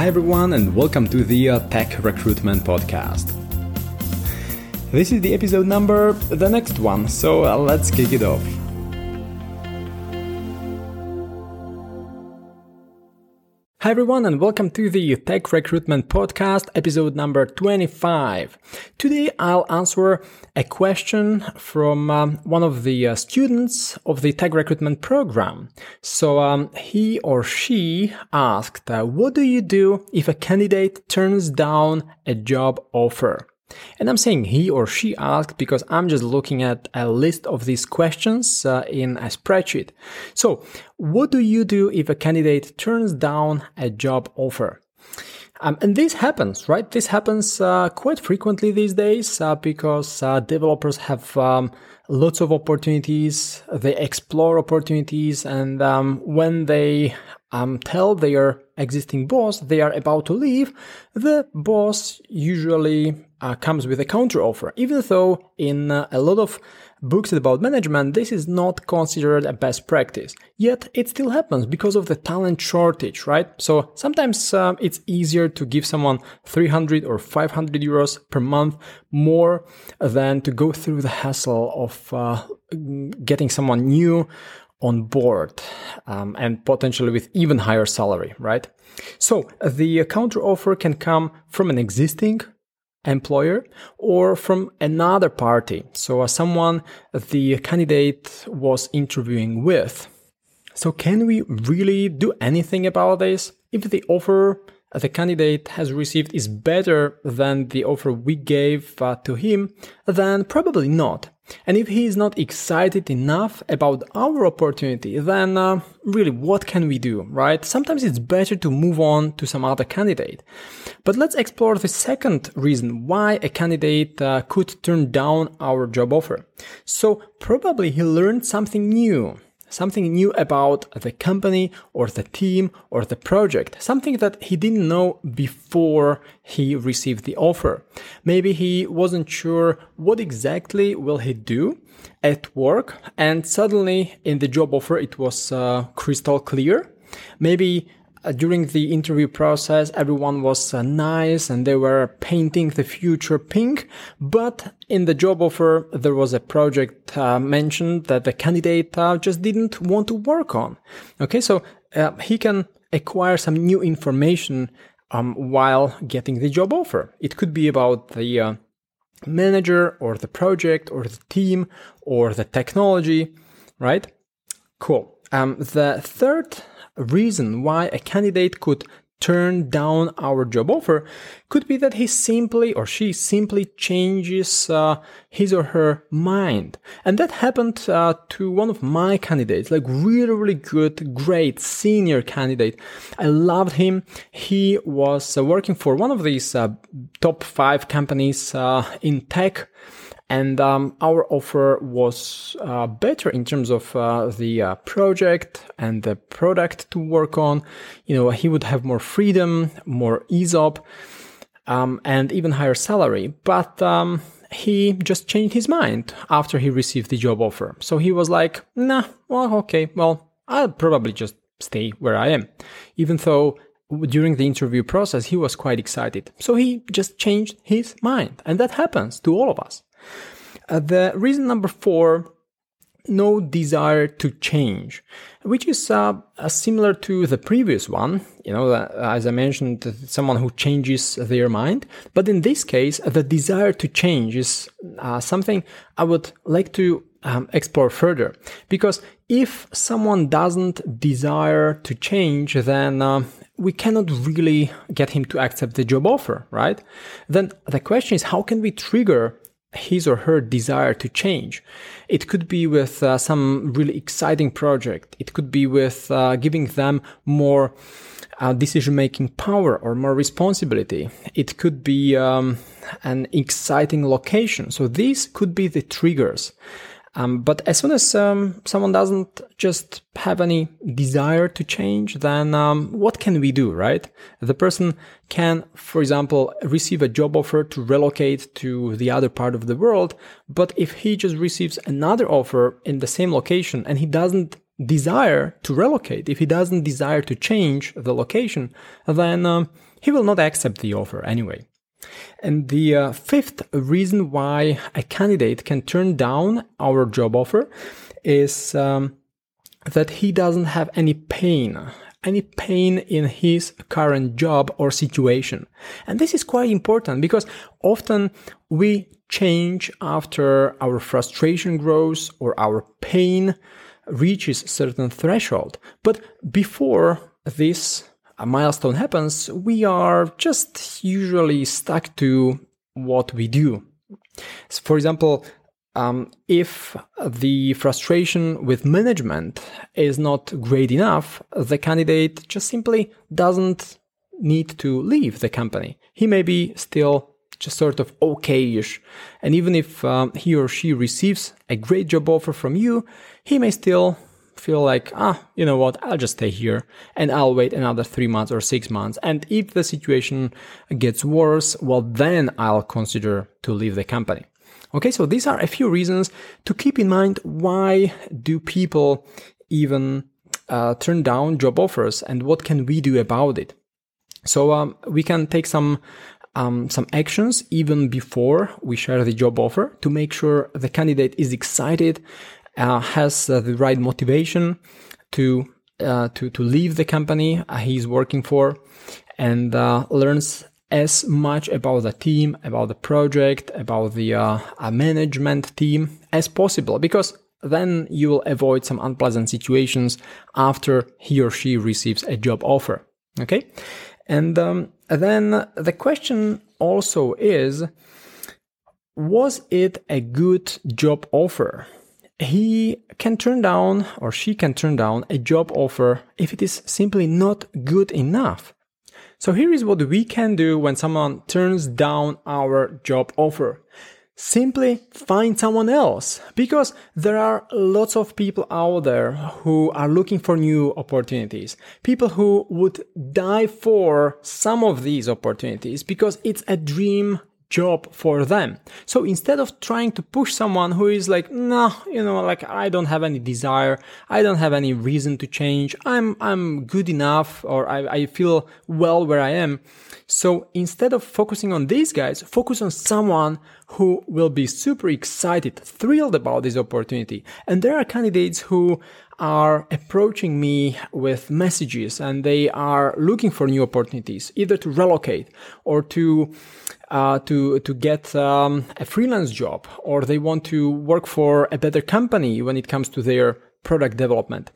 Hi, everyone, and welcome to the uh, Tech Recruitment Podcast. This is the episode number, the next one, so uh, let's kick it off. Hi everyone and welcome to the Tech Recruitment Podcast, episode number 25. Today I'll answer a question from um, one of the uh, students of the Tech Recruitment program. So um, he or she asked, uh, what do you do if a candidate turns down a job offer? And I'm saying he or she asked because I'm just looking at a list of these questions uh, in a spreadsheet. So, what do you do if a candidate turns down a job offer? Um, and this happens, right? This happens uh, quite frequently these days uh, because uh, developers have um, lots of opportunities. They explore opportunities, and um, when they um, tell their existing boss they are about to leave, the boss usually uh, comes with a counter offer, even though in uh, a lot of books about management, this is not considered a best practice. Yet it still happens because of the talent shortage, right? So sometimes uh, it's easier to give someone 300 or 500 euros per month more than to go through the hassle of uh, getting someone new on board um, and potentially with even higher salary, right? So the counter offer can come from an existing employer or from another party. So someone the candidate was interviewing with. So can we really do anything about this? If the offer the candidate has received is better than the offer we gave uh, to him, then probably not. And if he is not excited enough about our opportunity, then uh, really what can we do, right? Sometimes it's better to move on to some other candidate. But let's explore the second reason why a candidate uh, could turn down our job offer. So probably he learned something new something new about the company or the team or the project, something that he didn't know before he received the offer. Maybe he wasn't sure what exactly will he do at work and suddenly in the job offer it was uh, crystal clear. Maybe during the interview process, everyone was uh, nice and they were painting the future pink. But in the job offer, there was a project uh, mentioned that the candidate uh, just didn't want to work on. Okay, so uh, he can acquire some new information um, while getting the job offer. It could be about the uh, manager or the project or the team or the technology, right? Cool. Um, the third reason why a candidate could turn down our job offer could be that he simply or she simply changes uh, his or her mind. And that happened uh, to one of my candidates, like really, really good, great senior candidate. I loved him. He was uh, working for one of these uh, top five companies uh, in tech and um, our offer was uh, better in terms of uh, the uh, project and the product to work on. You know, he would have more freedom, more ESOP, um, and even higher salary. But um, he just changed his mind after he received the job offer. So he was like, "Nah, well, okay, well, I'll probably just stay where I am," even though during the interview process, he was quite excited. So he just changed his mind. And that happens to all of us. Uh, the reason number four no desire to change, which is uh, uh, similar to the previous one. You know, uh, as I mentioned, someone who changes their mind. But in this case, the desire to change is uh, something I would like to um, explore further. Because if someone doesn't desire to change, then uh, we cannot really get him to accept the job offer, right? Then the question is, how can we trigger his or her desire to change. It could be with uh, some really exciting project. It could be with uh, giving them more uh, decision making power or more responsibility. It could be um, an exciting location. So these could be the triggers. Um, but as soon as um, someone doesn't just have any desire to change, then um, what can we do, right? The person can, for example, receive a job offer to relocate to the other part of the world. But if he just receives another offer in the same location and he doesn't desire to relocate, if he doesn't desire to change the location, then um, he will not accept the offer anyway. And the uh, fifth reason why a candidate can turn down our job offer is um, that he doesn't have any pain, any pain in his current job or situation. And this is quite important because often we change after our frustration grows or our pain reaches certain threshold. But before this a milestone happens, we are just usually stuck to what we do. So for example, um, if the frustration with management is not great enough, the candidate just simply doesn't need to leave the company. He may be still just sort of okay-ish. And even if um, he or she receives a great job offer from you, he may still feel like, ah, you know what, I'll just stay here and I'll wait another three months or six months. And if the situation gets worse, well, then I'll consider to leave the company. Okay, so these are a few reasons to keep in mind why do people even uh, turn down job offers and what can we do about it. So um, we can take some um, some actions even before we share the job offer to make sure the candidate is excited has uh, the right motivation to uh, to to leave the company he's working for, and learns as much about the team, about the project, about the uh, management team as possible because then you will avoid some unpleasant situations after he or she receives a job offer. Okay. And um, then the question also is Was it a good job offer? He can turn down or she can turn down a job offer if it is simply not good enough. So here is what we can do when someone turns down our job offer. Simply find someone else because there are lots of people out there who are looking for new opportunities. People who would die for some of these opportunities because it's a dream job for them. So instead of trying to push someone who is like, no, you know, like I don't have any desire, I don't have any reason to change, I'm I'm good enough, or I, I feel well where I am. So instead of focusing on these guys, focus on someone who will be super excited, thrilled about this opportunity. And there are candidates who are approaching me with messages and they are looking for new opportunities, either to relocate or to uh, to to get um, a freelance job, or they want to work for a better company when it comes to their product development.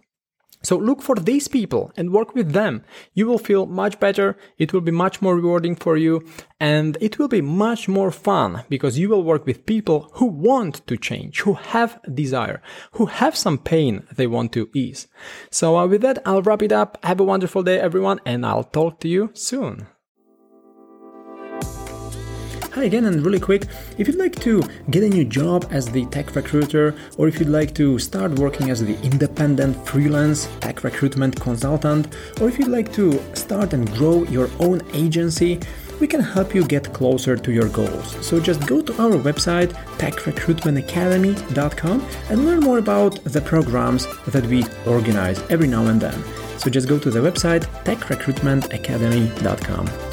So look for these people and work with them. You will feel much better. It will be much more rewarding for you and it will be much more fun because you will work with people who want to change, who have desire, who have some pain they want to ease. So uh, with that, I'll wrap it up. Have a wonderful day, everyone, and I'll talk to you soon. Hi again, and really quick, if you'd like to get a new job as the tech recruiter, or if you'd like to start working as the independent freelance tech recruitment consultant, or if you'd like to start and grow your own agency, we can help you get closer to your goals. So just go to our website, techrecruitmentacademy.com, and learn more about the programs that we organize every now and then. So just go to the website, techrecruitmentacademy.com.